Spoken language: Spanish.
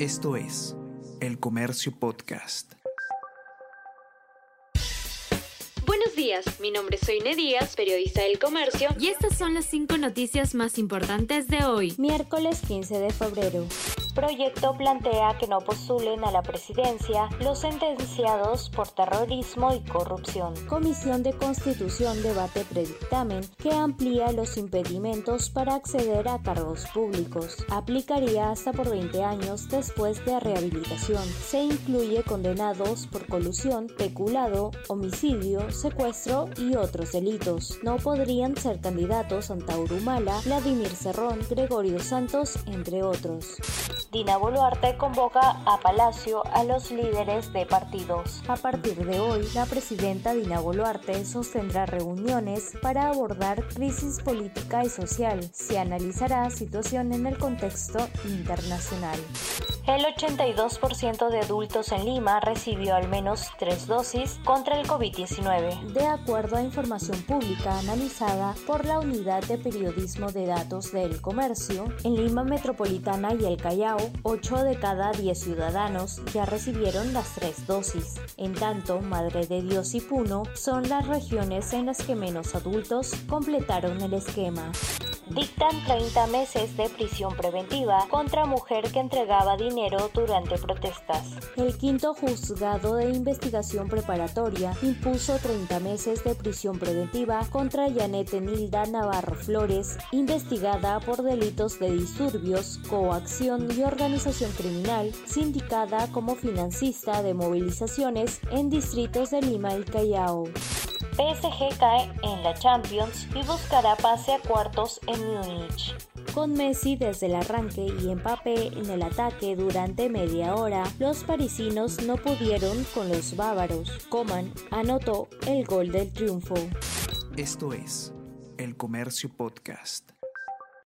Esto es El Comercio Podcast. Buenos días, mi nombre es Soine Díaz, periodista del Comercio, y estas son las cinco noticias más importantes de hoy, miércoles 15 de febrero. Proyecto plantea que no postulen a la presidencia los sentenciados por terrorismo y corrupción. Comisión de Constitución debate predictamen que amplía los impedimentos para acceder a cargos públicos. Aplicaría hasta por 20 años después de rehabilitación. Se incluye condenados por colusión, peculado, homicidio, secuestro y otros delitos. No podrían ser candidatos Antaurumala, Vladimir Cerrón, Gregorio Santos, entre otros. Dina Boluarte convoca a Palacio a los líderes de partidos. A partir de hoy, la presidenta Dina Boluarte sostendrá reuniones para abordar crisis política y social. Se analizará situación en el contexto internacional. El 82% de adultos en Lima recibió al menos tres dosis contra el COVID-19, de acuerdo a información pública analizada por la Unidad de Periodismo de Datos del Comercio. En Lima Metropolitana y el Callao, 8 de cada 10 ciudadanos ya recibieron las tres dosis. En tanto, Madre de Dios y Puno son las regiones en las que menos adultos completaron el esquema dictan 30 meses de prisión preventiva contra mujer que entregaba dinero durante protestas. El quinto juzgado de investigación preparatoria impuso 30 meses de prisión preventiva contra Janet Nilda Navarro Flores, investigada por delitos de disturbios, coacción y organización criminal, sindicada como financista de movilizaciones en distritos de Lima y Callao. PSG cae en la Champions y buscará pase a cuartos en Múnich. Con Messi desde el arranque y Mbappé en el ataque durante media hora, los parisinos no pudieron con los bávaros. Coman anotó el gol del triunfo. Esto es El Comercio Podcast.